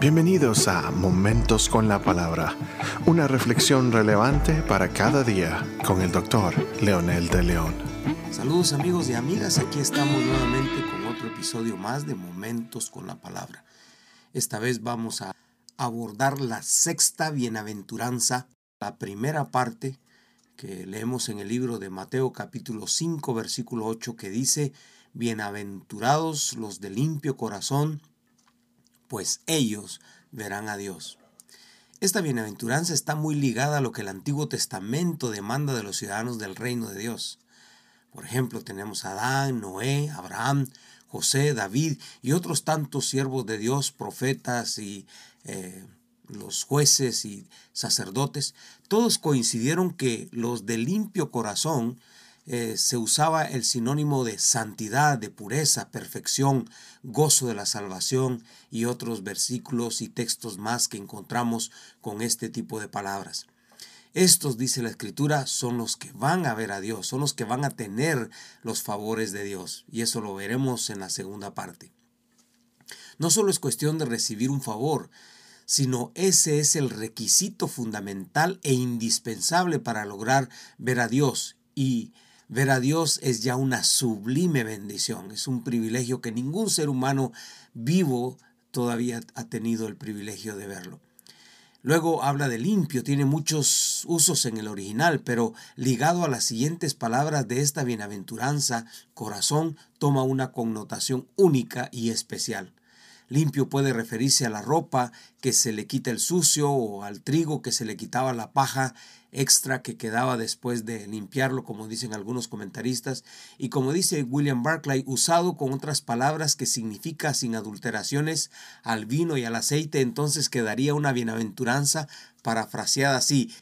Bienvenidos a Momentos con la Palabra, una reflexión relevante para cada día con el doctor Leonel de León. Saludos amigos y amigas, aquí estamos nuevamente con otro episodio más de Momentos con la Palabra. Esta vez vamos a abordar la sexta bienaventuranza, la primera parte que leemos en el libro de Mateo capítulo 5 versículo 8 que dice, Bienaventurados los de limpio corazón, pues ellos verán a Dios. Esta bienaventuranza está muy ligada a lo que el Antiguo Testamento demanda de los ciudadanos del reino de Dios. Por ejemplo, tenemos a Adán, Noé, Abraham, José, David y otros tantos siervos de Dios, profetas y eh, los jueces y sacerdotes. Todos coincidieron que los de limpio corazón eh, se usaba el sinónimo de santidad, de pureza, perfección, gozo de la salvación y otros versículos y textos más que encontramos con este tipo de palabras. Estos, dice la escritura, son los que van a ver a Dios, son los que van a tener los favores de Dios. Y eso lo veremos en la segunda parte. No solo es cuestión de recibir un favor, sino ese es el requisito fundamental e indispensable para lograr ver a Dios y Ver a Dios es ya una sublime bendición, es un privilegio que ningún ser humano vivo todavía ha tenido el privilegio de verlo. Luego habla de limpio, tiene muchos usos en el original, pero ligado a las siguientes palabras de esta bienaventuranza, corazón toma una connotación única y especial. Limpio puede referirse a la ropa que se le quita el sucio o al trigo que se le quitaba la paja extra que quedaba después de limpiarlo, como dicen algunos comentaristas, y como dice William Barclay, usado con otras palabras que significa sin adulteraciones al vino y al aceite, entonces quedaría una bienaventuranza parafraseada así.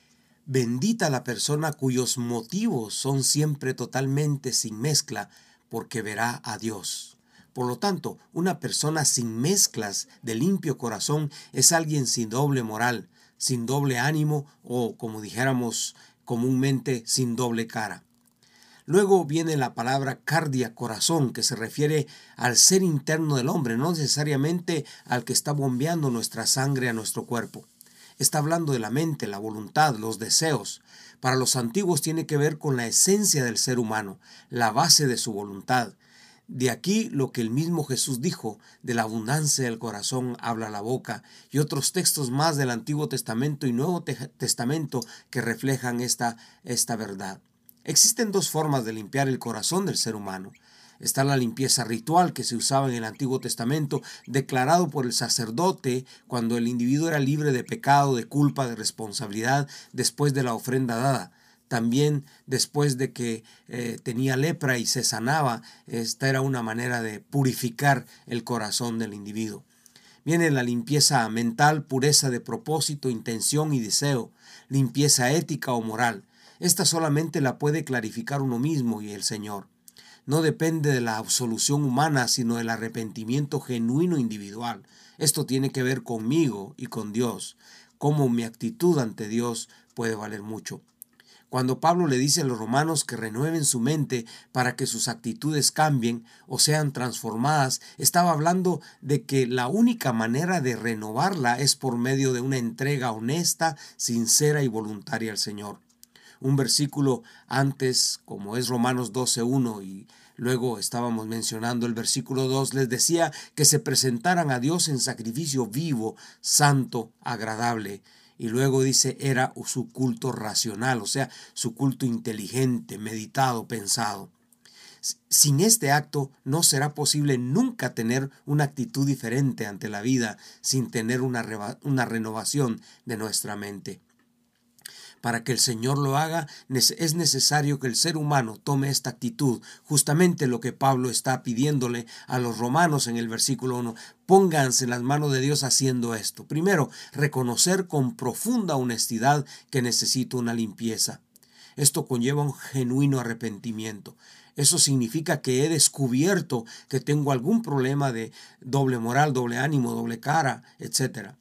Bendita la persona cuyos motivos son siempre totalmente sin mezcla, porque verá a Dios. Por lo tanto, una persona sin mezclas de limpio corazón es alguien sin doble moral, sin doble ánimo o, como dijéramos comúnmente, sin doble cara. Luego viene la palabra cardia, corazón, que se refiere al ser interno del hombre, no necesariamente al que está bombeando nuestra sangre a nuestro cuerpo. Está hablando de la mente, la voluntad, los deseos. Para los antiguos tiene que ver con la esencia del ser humano, la base de su voluntad, de aquí lo que el mismo Jesús dijo, de la abundancia del corazón habla la boca, y otros textos más del Antiguo Testamento y Nuevo Testamento que reflejan esta, esta verdad. Existen dos formas de limpiar el corazón del ser humano. Está la limpieza ritual que se usaba en el Antiguo Testamento, declarado por el sacerdote cuando el individuo era libre de pecado, de culpa, de responsabilidad después de la ofrenda dada. También después de que eh, tenía lepra y se sanaba, esta era una manera de purificar el corazón del individuo. Viene la limpieza mental, pureza de propósito, intención y deseo, limpieza ética o moral. Esta solamente la puede clarificar uno mismo y el Señor. No depende de la absolución humana, sino del arrepentimiento genuino individual. Esto tiene que ver conmigo y con Dios. Cómo mi actitud ante Dios puede valer mucho. Cuando Pablo le dice a los romanos que renueven su mente para que sus actitudes cambien o sean transformadas, estaba hablando de que la única manera de renovarla es por medio de una entrega honesta, sincera y voluntaria al Señor. Un versículo antes, como es Romanos 12.1 y luego estábamos mencionando el versículo 2, les decía que se presentaran a Dios en sacrificio vivo, santo, agradable y luego dice era su culto racional, o sea, su culto inteligente, meditado, pensado. Sin este acto no será posible nunca tener una actitud diferente ante la vida sin tener una, una renovación de nuestra mente. Para que el Señor lo haga, es necesario que el ser humano tome esta actitud, justamente lo que Pablo está pidiéndole a los romanos en el versículo 1. Pónganse en las manos de Dios haciendo esto. Primero, reconocer con profunda honestidad que necesito una limpieza. Esto conlleva un genuino arrepentimiento. Eso significa que he descubierto que tengo algún problema de doble moral, doble ánimo, doble cara, etc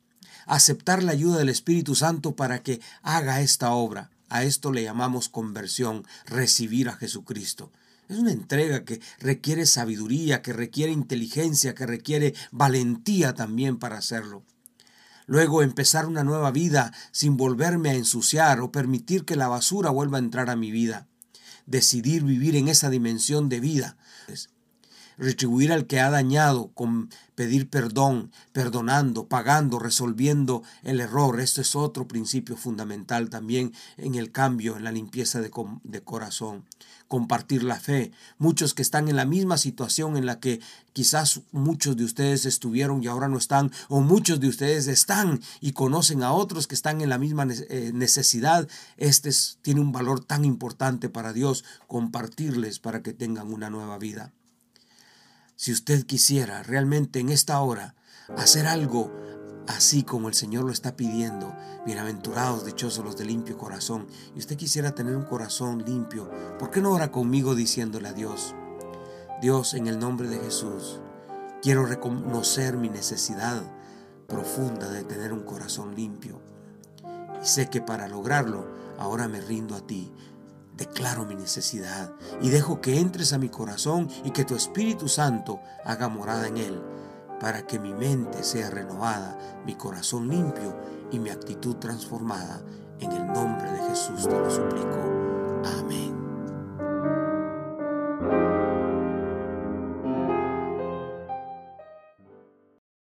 aceptar la ayuda del Espíritu Santo para que haga esta obra. A esto le llamamos conversión, recibir a Jesucristo. Es una entrega que requiere sabiduría, que requiere inteligencia, que requiere valentía también para hacerlo. Luego empezar una nueva vida sin volverme a ensuciar o permitir que la basura vuelva a entrar a mi vida. Decidir vivir en esa dimensión de vida retribuir al que ha dañado con pedir perdón, perdonando, pagando, resolviendo el error. Esto es otro principio fundamental también en el cambio, en la limpieza de, de, corazón. Compartir la fe. Muchos que están en la misma situación en la que quizás muchos de ustedes estuvieron y ahora no están, o muchos de ustedes están y conocen a otros que están en la misma eh, necesidad. Este tiene un valor tan importante para Dios, compartirles para que tengan una nueva vida. Si usted quisiera realmente en esta hora hacer algo así como el Señor lo está pidiendo, bienaventurados, dichosos los de limpio corazón, y usted quisiera tener un corazón limpio, ¿por qué no ora conmigo diciéndole a Dios, Dios, en el nombre de Jesús, quiero reconocer mi necesidad profunda de tener un corazón limpio. Y sé que para lograrlo, ahora me rindo a ti, declaro mi necesidad y dejo que entres a mi corazón y que tu Espíritu Santo haga morada en él, para que mi mente sea renovada, mi corazón limpio y mi actitud transformada. En el nombre de Jesús te lo suplico.